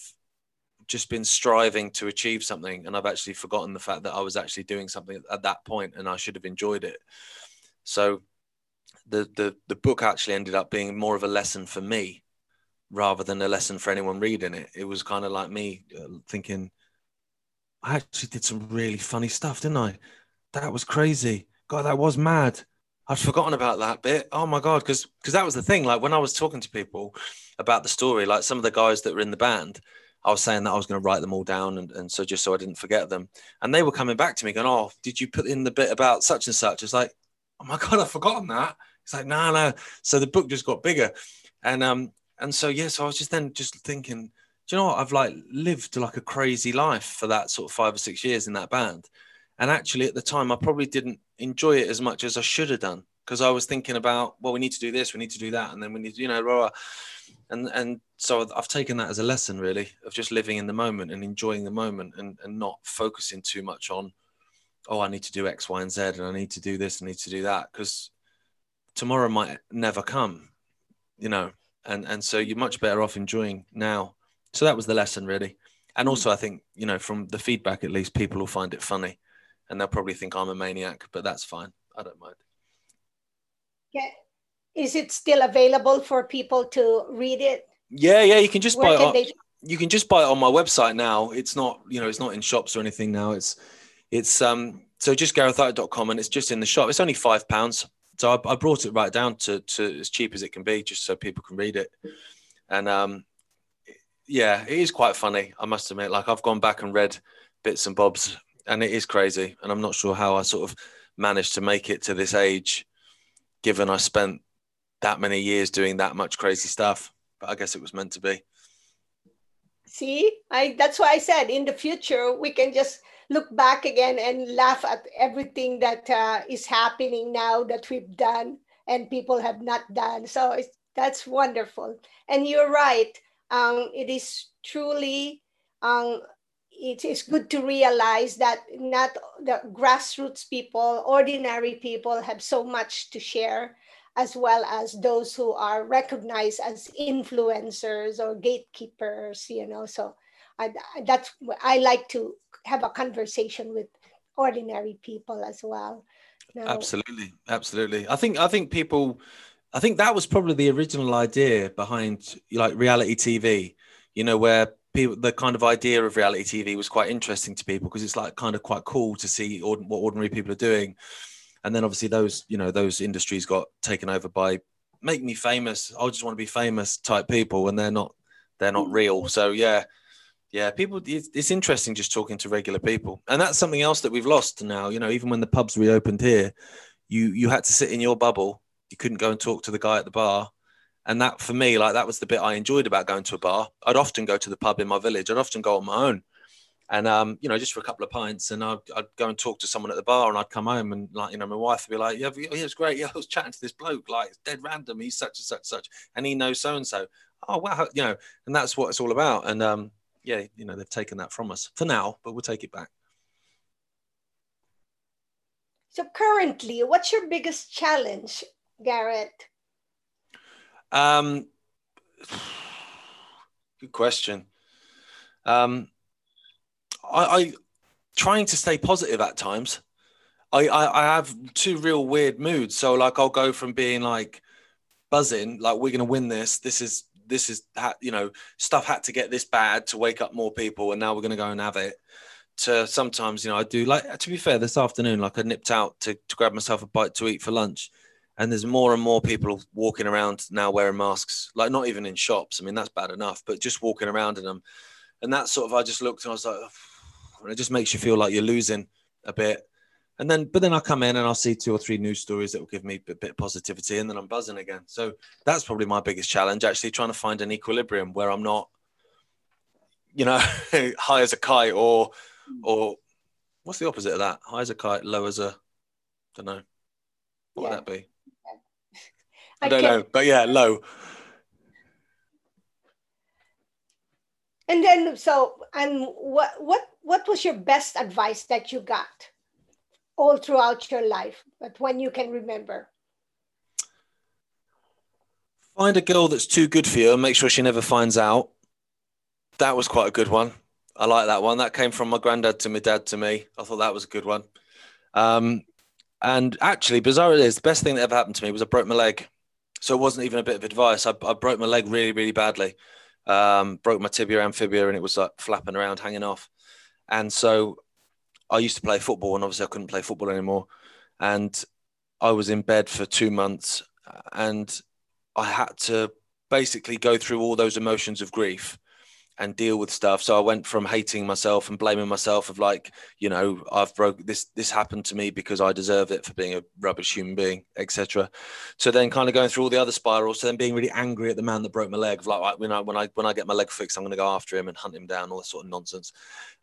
just been striving to achieve something, and I've actually forgotten the fact that I was actually doing something at that point, and I should have enjoyed it. So, the the the book actually ended up being more of a lesson for me, rather than a lesson for anyone reading it. It was kind of like me uh, thinking, I actually did some really funny stuff, didn't I? That was crazy. God, that was mad. I'd forgotten about that bit. Oh my god, because because that was the thing. Like when I was talking to people about the story, like some of the guys that were in the band, I was saying that I was going to write them all down, and, and so just so I didn't forget them. And they were coming back to me going, "Oh, did you put in the bit about such and such?" It's like, "Oh my god, I've forgotten that." It's like, "No, no." So the book just got bigger, and um, and so yeah, so I was just then just thinking, do you know what? I've like lived like a crazy life for that sort of five or six years in that band, and actually at the time I probably didn't enjoy it as much as I should have done because I was thinking about, well, we need to do this, we need to do that, and then we need, to, you know, and and so I've taken that as a lesson really of just living in the moment and enjoying the moment and and not focusing too much on, oh, I need to do X, Y, and Z, and I need to do this, I need to do that, because tomorrow might never come, you know, and and so you're much better off enjoying now. So that was the lesson really, and also I think you know from the feedback at least people will find it funny, and they'll probably think I'm a maniac, but that's fine. I don't mind. Yeah. Is it still available for people to read it? Yeah, yeah, you can just Where buy it. They... You can just buy it on my website now. It's not, you know, it's not in shops or anything now. It's, it's um. So just garethicke.com and it's just in the shop. It's only five pounds. So I, I brought it right down to to as cheap as it can be, just so people can read it. And um, yeah, it is quite funny. I must admit. Like I've gone back and read bits and bobs, and it is crazy. And I'm not sure how I sort of managed to make it to this age given I spent that many years doing that much crazy stuff. But I guess it was meant to be. See, I that's why I said in the future we can just look back again and laugh at everything that uh, is happening now that we've done and people have not done. So that's wonderful. And you're right. Um, it is truly um, it is good to realize that not the grassroots people, ordinary people have so much to share, as well as those who are recognized as influencers or gatekeepers, you know. So I, that's I like to have a conversation with ordinary people as well. Absolutely, absolutely. I think I think people, I think that was probably the original idea behind like reality TV. You know, where people the kind of idea of reality TV was quite interesting to people because it's like kind of quite cool to see what ordinary people are doing. And then obviously those you know those industries got taken over by make me famous. I just want to be famous type people, and they're not they're not real. So yeah, yeah, people. It's, interesting just talking to regular people, and that's something else that we've lost now. You know, even when the pubs reopened here, you you had to sit in your bubble. You couldn't go and talk to the guy at the bar. And that for me like that was the bit i enjoyed about going to a bar. I'd often go to the pub in my village. I'd often go on my own. And um, you know just for a couple of pints and I'd, I'd, go and talk to someone at the bar and i'd come home and like you know my wife would be like yeah, yeah it's great. Yeah i was chatting to this bloke like it's dead random. He's such and such such and he knows so and so oh wow you know and that's what it's all about. And um, yeah you know they've taken that from us for now but we'll take it back so currently what's your biggest challenge gareth um, good question. Um, I, I trying to stay positive at times. I, I, I have two real weird moods. So like I'll go from being like buzzing, like we're gonna win this. This is this is you know stuff had to get this bad to wake up more people, and now we're gonna go and have it. To sometimes you know I do like to be fair this afternoon like I nipped out to to grab myself a bite to eat for lunch, and there's more and more people walking around now wearing masks like not even in shops. I mean that's bad enough but just walking around in them. And that sort of i just looked and i was like and it just makes you feel like you're losing a bit and then but then I'll come in and i'll see two or three news stories that will give me a bit of positivity and then i'm buzzing again. So that's probably my biggest challenge actually trying to find an equilibrium where i'm not you know high as a kite or or what's the opposite of that? High as a kite low as a don't know. What yeah. would that be? I, don't know, but yeah, low. And then, so, and what, what, what was your best advice that you got all throughout your life, but when you can remember? Find a girl that's too good for you and make sure she never finds out. That was quite a good one. I like that one. That came from my granddad to my dad to me. I thought that was a good one. Um, and actually, bizarre it is, the best thing that ever happened to me was I broke my leg so it wasn't even a bit of advice. I, I broke my leg really, really badly. Um, broke my tibia amphibia and it was like flapping around, hanging off. And so I used to play football and obviously I couldn't play football anymore. And I was in bed for two months and I had to basically go through all those emotions of grief and deal with stuff. So I went from hating myself and blaming myself of like, you know, I've broke this, this happened to me because I deserve it for being a rubbish human being, etc. So then kind of going through all the other spirals, so then being really angry at the man that broke my leg, like, when I, when I, when I get my leg fixed, I'm going to go after him and hunt him down, all this sort of nonsense.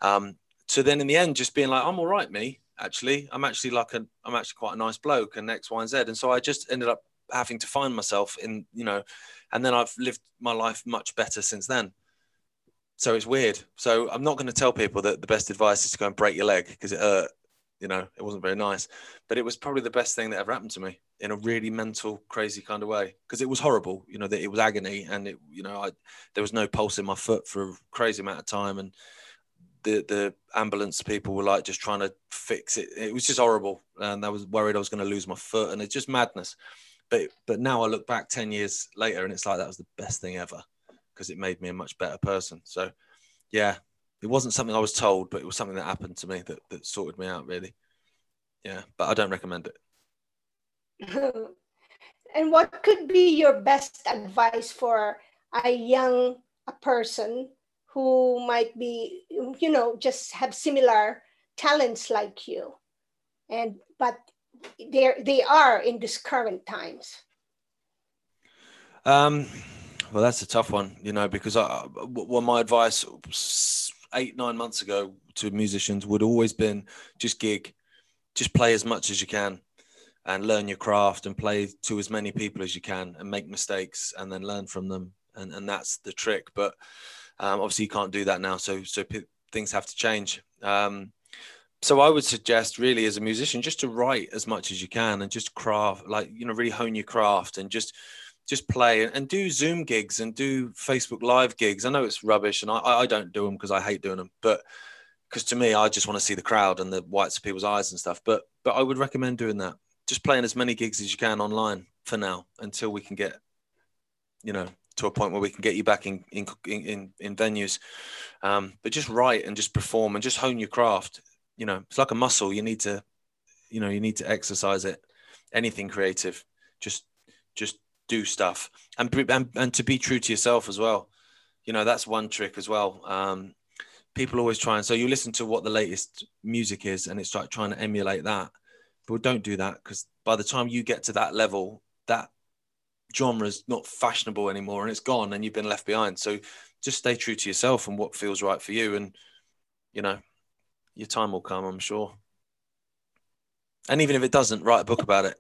Um, so then in the end, just being like, I'm all right, me, actually, I'm actually like a, I'm actually quite a nice bloke and X, Y, and Z. And so I just ended up having to find myself in, you know, and then I've lived my life much better since then so it's weird. So I'm not going to tell people that the best advice is to go and break your leg because it hurt. You know, it wasn't very nice, but it was probably the best thing that ever happened to me in a really mental, crazy kind of way because it was horrible. You know, that it was agony and it, you know, I there was no pulse in my foot for a crazy amount of time and the the ambulance people were like just trying to fix it. It was just horrible, and I was worried I was going to lose my foot, and it's just madness. But but now I look back ten years later, and it's like that was the best thing ever because it made me a much better person. So, yeah, it wasn't something I was told, but it was something that happened to me that, that sorted me out really. Yeah, but I don't recommend it. and what could be your best advice for a young person who might be, you know, just have similar talents like you, and but they they are in these current times. Um, well, that's a tough one, you know, because I, well, my advice eight, nine months ago to musicians would always been just gig, just play as much as you can and learn your craft and play to as many people as you can and make mistakes and then learn from them. And, and that's the trick. But um, obviously you can't do that now. So, so p- things have to change. Um, so I would suggest really as a musician, just to write as much as you can and just craft, like, you know, really hone your craft and just, just play and do Zoom gigs and do Facebook Live gigs. I know it's rubbish, and I, I don't do them because I hate doing them, but because to me, I just want to see the crowd and the whites of people's eyes and stuff. But but I would recommend doing that. Just playing as many gigs as you can online for now until we can get, you know, to a point where we can get you back in in in, in venues. Um, but just write and just perform and just hone your craft. You know, it's like a muscle. You need to, you know, you need to exercise it. Anything creative, just just do stuff and, and and to be true to yourself as well you know that's one trick as well um, people always try and so you listen to what the latest music is and it's like trying to emulate that but don't do that because by the time you get to that level that genre is not fashionable anymore and it's gone and you've been left behind so just stay true to yourself and what feels right for you and you know your time will come i'm sure and even if it doesn't write a book about it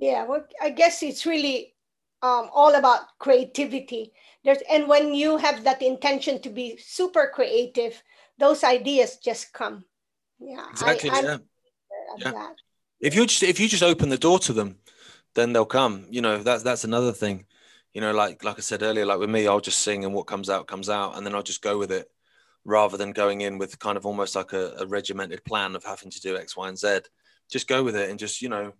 yeah, well, I guess it's really um, all about creativity. There's and when you have that intention to be super creative, those ideas just come. Yeah, exactly. I, yeah. yeah. If you just if you just open the door to them, then they'll come. You know, that's that's another thing. You know, like like I said earlier, like with me, I'll just sing and what comes out comes out, and then I'll just go with it, rather than going in with kind of almost like a, a regimented plan of having to do X, Y, and Z. Just go with it and just you know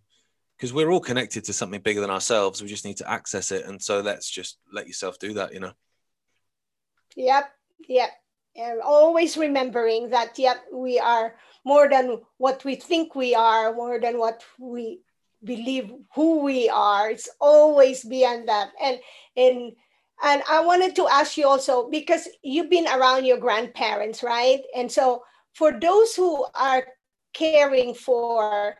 because we're all connected to something bigger than ourselves. We just need to access it. And so let's just let yourself do that, you know? Yep. Yep. and always remembering that yet we are more than what we think we are, more than what we believe who we are. It's always beyond that. And and and I wanted to ask you also because you've been around your grandparents, right? And so for those who are caring for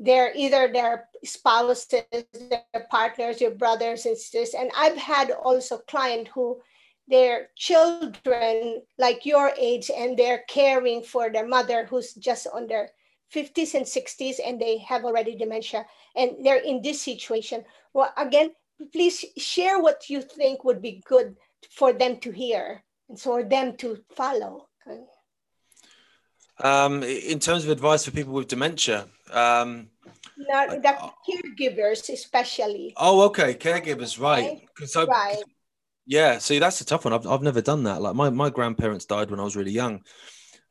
their either their spouses, their partners, your brothers and sisters, and I've had also client who their children like your age and they're caring for their mother who's just on their 50s and 60s and they have already dementia and they're in this situation well again please share what you think would be good for them to hear and for them to follow um, in terms of advice for people with dementia um, Not, the caregivers especially oh okay caregivers right because right? right yeah, see, that's a tough one. I've, I've never done that. Like my, my grandparents died when I was really young.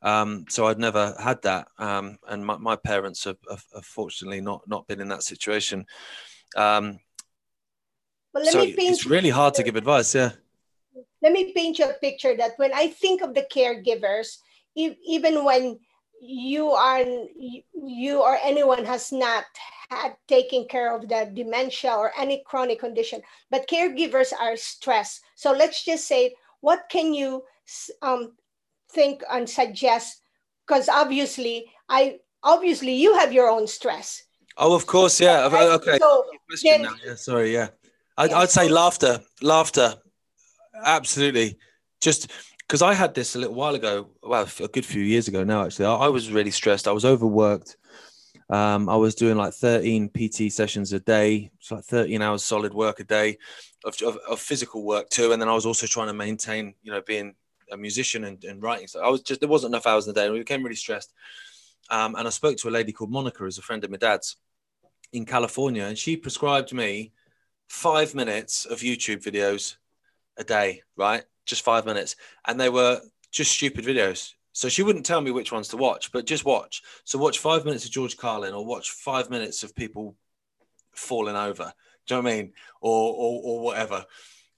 Um, so I'd never had that. Um, and my, my parents have, have, have, fortunately not, not been in that situation. Um, well, so it's really hard to give advice. Yeah. Let me paint you a picture that when I think of the caregivers, even when you are you or anyone has not had taken care of the dementia or any chronic condition but caregivers are stressed so let's just say what can you um, think and suggest because obviously i obviously you have your own stress oh of course yeah right? okay so then, yeah, sorry yeah I'd, yeah. I'd say laughter laughter absolutely just because I had this a little while ago, well, a good few years ago now, actually. I, I was really stressed. I was overworked. Um, I was doing like 13 PT sessions a day, so like 13 hours solid work a day of, of, of, physical work too. And then I was also trying to maintain, you know, being a musician and, and writing. So I was just, there wasn't enough hours in the day and we became really stressed. Um, and I spoke to a lady called Monica, who's a friend of my dad's in California, and she prescribed me five minutes of YouTube videos a day, right? just five minutes, and they were just stupid videos. So she wouldn't tell me which ones to watch, but just watch. So watch five minutes of George Carlin, or watch five minutes of people falling over. Do you know what I mean? Or or, or whatever.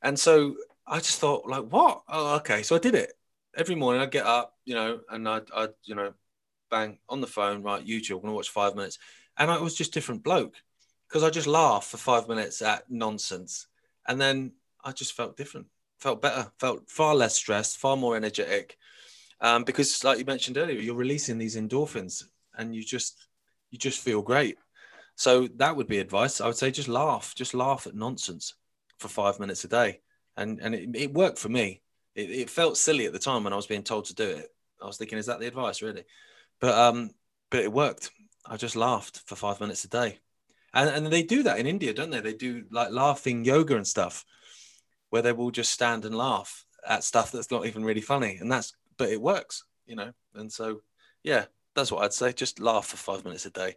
And so I just thought, like, what? Oh, okay. So I did it every morning. I'd get up, you know, and I'd, I'd you know, bang on the phone, right? YouTube. I'm gonna watch five minutes, and I was just different bloke because I just laughed for five minutes at nonsense, and then I just felt different felt better, felt far less stressed, far more energetic. Um, because, like you mentioned earlier, you're releasing these endorphins, and you just you just feel great. So that would be advice. I would say just laugh, just laugh at nonsense for five minutes a day, and and it, it worked for me. It, it, felt silly at the time when I was being told to do it. I was thinking, is that the advice really? But um, but it worked. I just laughed for five minutes a day, and and they do that in India, don't they? They do like laughing yoga and stuff where they will just stand and laugh at stuff that's not even really funny. And that's, but it works, you know? And so, yeah, that's what I'd say. Just laugh for five minutes a day.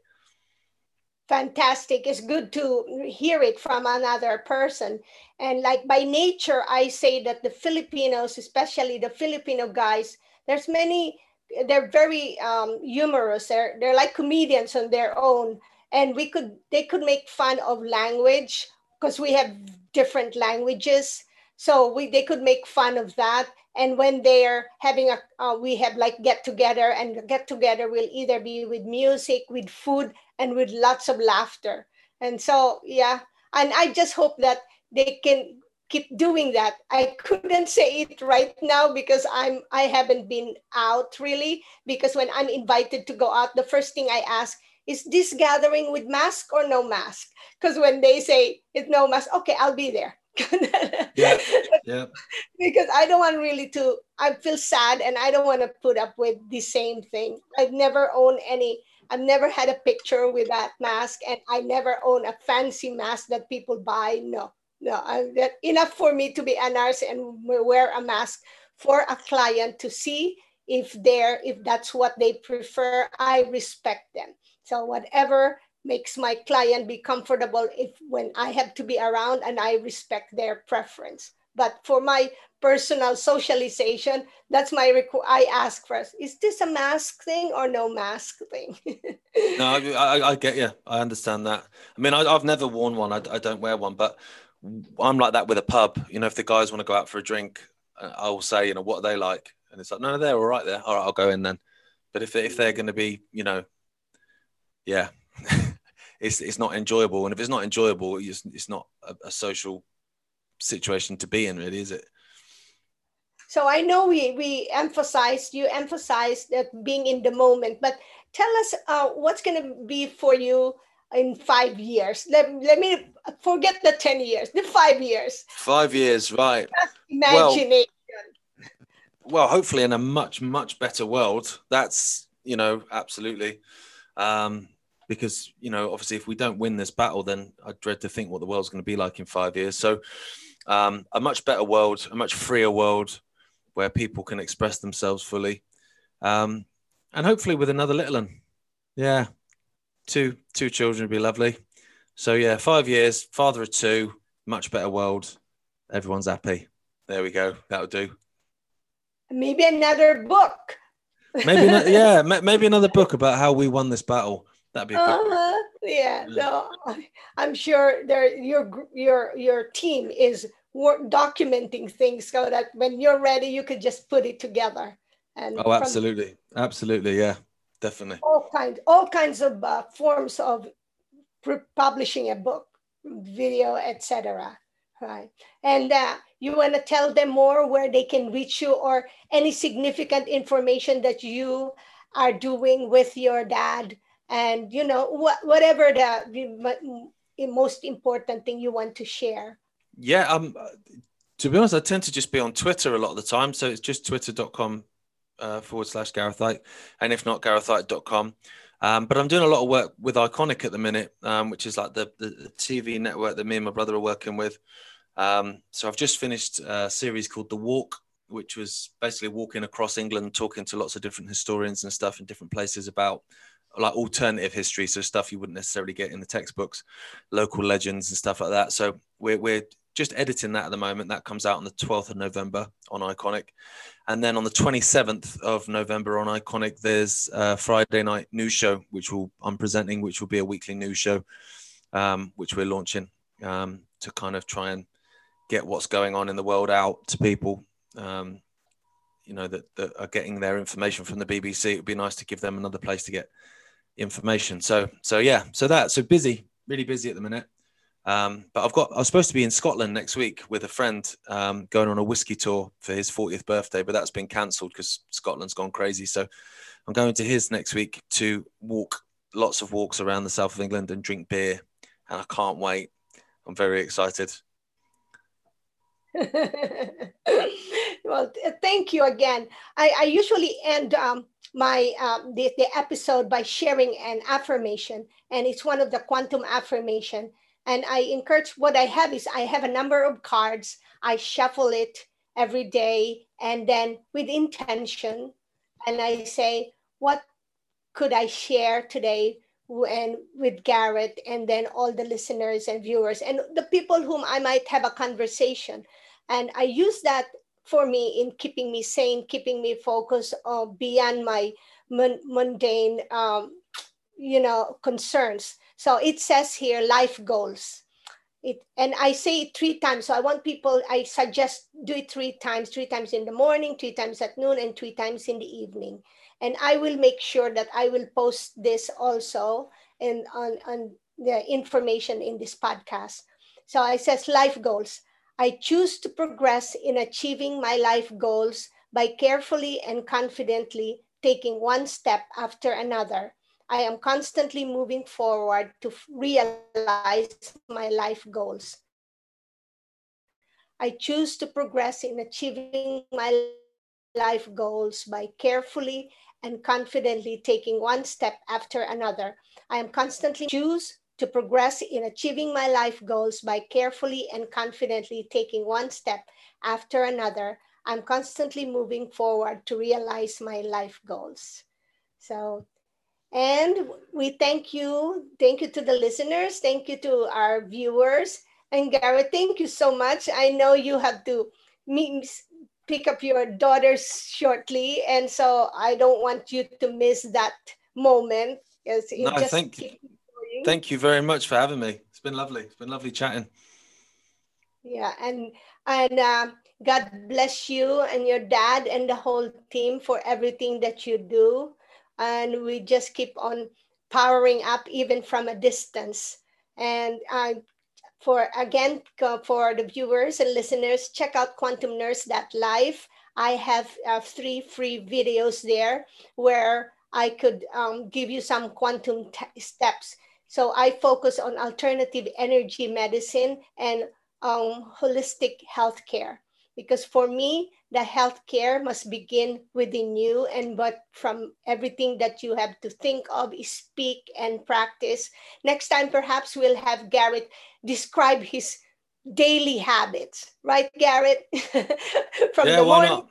Fantastic. It's good to hear it from another person. And like by nature, I say that the Filipinos, especially the Filipino guys, there's many, they're very um, humorous. They're, they're like comedians on their own. And we could, they could make fun of language because we have different languages so we they could make fun of that and when they're having a uh, we have like get together and get together will either be with music with food and with lots of laughter and so yeah and i just hope that they can keep doing that i couldn't say it right now because i'm i haven't been out really because when i'm invited to go out the first thing i ask is this gathering with mask or no mask? Because when they say it's no mask, okay, I'll be there. Yeah, yeah. Because I don't want really to, I feel sad and I don't want to put up with the same thing. I've never owned any, I've never had a picture with that mask and I never own a fancy mask that people buy. No, no, I, that enough for me to be a nurse and wear a mask for a client to see if they're if that's what they prefer i respect them so whatever makes my client be comfortable if when I have to be around and I respect their preference. But for my personal socialization, that's my requ- I ask first, is this a mask thing or no mask thing? no, I, I, get you. I understand that. I mean, I, have never worn one. I, I don't wear one, but I'm like that with a pub. You know, if the guys want to go out for a drink, uh, I will say, you know, what are they like? And it's like, no, they're all right there. All right, I'll go in then. But if, if they're going to be, you know, yeah, it's, it's not enjoyable. And if it's not enjoyable, it's, it's not a, a social situation to be in, really, is it? So I know we we emphasized you emphasized that being in the moment, but tell us uh, what's going to be for you in five years. Let, let me forget the 10 years, the five years. Five years, right. Just imagination. Well, well, hopefully in a much, much better world. That's, you know, absolutely. Um, because, you know, obviously if we don't win this battle, then I dread to think what the world's going to be like in five years. So um, a much better world, a much freer world, where people can express themselves fully. Um, and hopefully with another little one. Yeah. Two two children would be lovely. So yeah, five years, father of two, much better world. Everyone's happy. There we go. That'll do. Maybe another book. maybe yeah, maybe another book about how we won this battle. That'd be uh-huh. yeah. So I'm sure there your your your team is work, documenting things so that when you're ready, you could just put it together. And oh, absolutely, from, absolutely, yeah, definitely. All kinds, all kinds of uh, forms of publishing a book, video, etc. Right, and uh, you want to tell them more where they can reach you, or any significant information that you are doing with your dad, and you know wh- whatever the most important thing you want to share. Yeah, um, to be honest, I tend to just be on Twitter a lot of the time. So it's just twitter.com uh, forward slash Gareth Icke. And if not, garethicke.com. Um, but I'm doing a lot of work with Ickonic at the minute, um, which is like the, the, the, TV network that me and my brother are working with. Um, so I've just finished a series called The Walk, which was basically walking across England, talking to lots of different historians and stuff in different places about like alternative history, so stuff you wouldn't necessarily get in the textbooks, local legends and stuff like that. So we're, we're just editing that at the moment. That comes out on the 12th of November on Ickonic. And then on the 27th of November on Ickonic, there's a Friday night news show, which will I'm presenting, which will be a weekly news show, um, which we're launching um, to kind of try and get what's going on in the world out to people. Um, you know that, that are getting their information from the BBC. It would be nice to give them another place to get information. So so yeah, so that so busy, really busy at the minute. Um, but I've got I was supposed to be in Scotland next week with a friend um, going on a whiskey tour for his 40th birthday, but that's been cancelled because Scotland's gone crazy. So I'm going to his next week to walk lots of walks around the south of England and drink beer, and I can't wait. I'm very excited. well, thank you again. I, I usually end um, my um, the, the episode by sharing an affirmation, and it's one of the quantum affirmation and I encourage what I have is I have a number of cards. I shuffle it every day and then with intention. And I say, what could I share today and with Gareth and then all the listeners and viewers and the people whom I might have a conversation. And I use that for me in keeping me sane, keeping me focused uh, beyond my mundane, um, you know, concerns. So it says here life goals. It, and I say it three times. So I want people, I suggest do it three times, three times in the morning, three times at noon, and three times in the evening. And I will make sure that I will post this also and on, on the information in this podcast. So I says life goals. I choose to progress in achieving my life goals by carefully and confidently taking one step after another I am constantly moving forward to realize my life goals. I choose to progress in achieving my life goals by carefully and confidently taking one step after another. I am constantly choose to progress in achieving my life goals by carefully and confidently taking one step after another. I'm constantly moving forward to realize my life goals. So and we thank you. Thank you to the listeners. Thank you to our viewers. And Gareth, thank you so much. I know you have to meet, pick up your daughters shortly. And so I don't want you to miss that moment. No, thank you. Thank you very much for having me. It's been lovely. It's been lovely chatting. Yeah, and and uh, God bless you and your dad and the whole team for everything that you do, and we just keep on powering up even from a distance. And uh, for again for the viewers and listeners, check out Quantum Nurse Live. I have uh, three free videos there where I could um, give you some quantum steps. So I focus on alternative energy medicine and um, holistic healthcare. Because for me the healthcare must begin within you and but from everything that you have to think of speak and practice. Next time perhaps we'll have gareth describe his daily habits. Right gareth? From yeah, the morning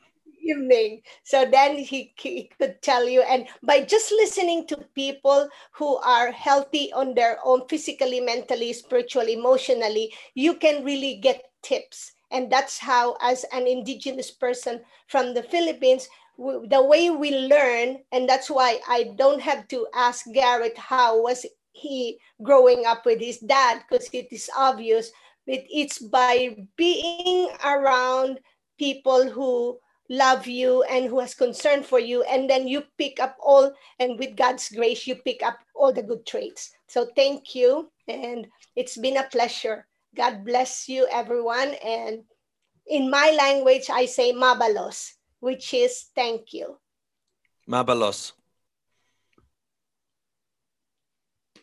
evening. So then he, he could tell you and by just listening to people who are healthy on their own physically mentally spiritually emotionally you can really get tips. And that's how as an indigenous person from the philippines the way we learn and that's why i don't have to ask gareth how was he growing up with his dad because it is obvious but it's by being around people who love you and who has concern for you and then you pick up all and with god's grace you pick up all the good traits so thank you and it's been a pleasure God bless you, everyone. And in my language, I say mabalos, which is thank you. Mabalos.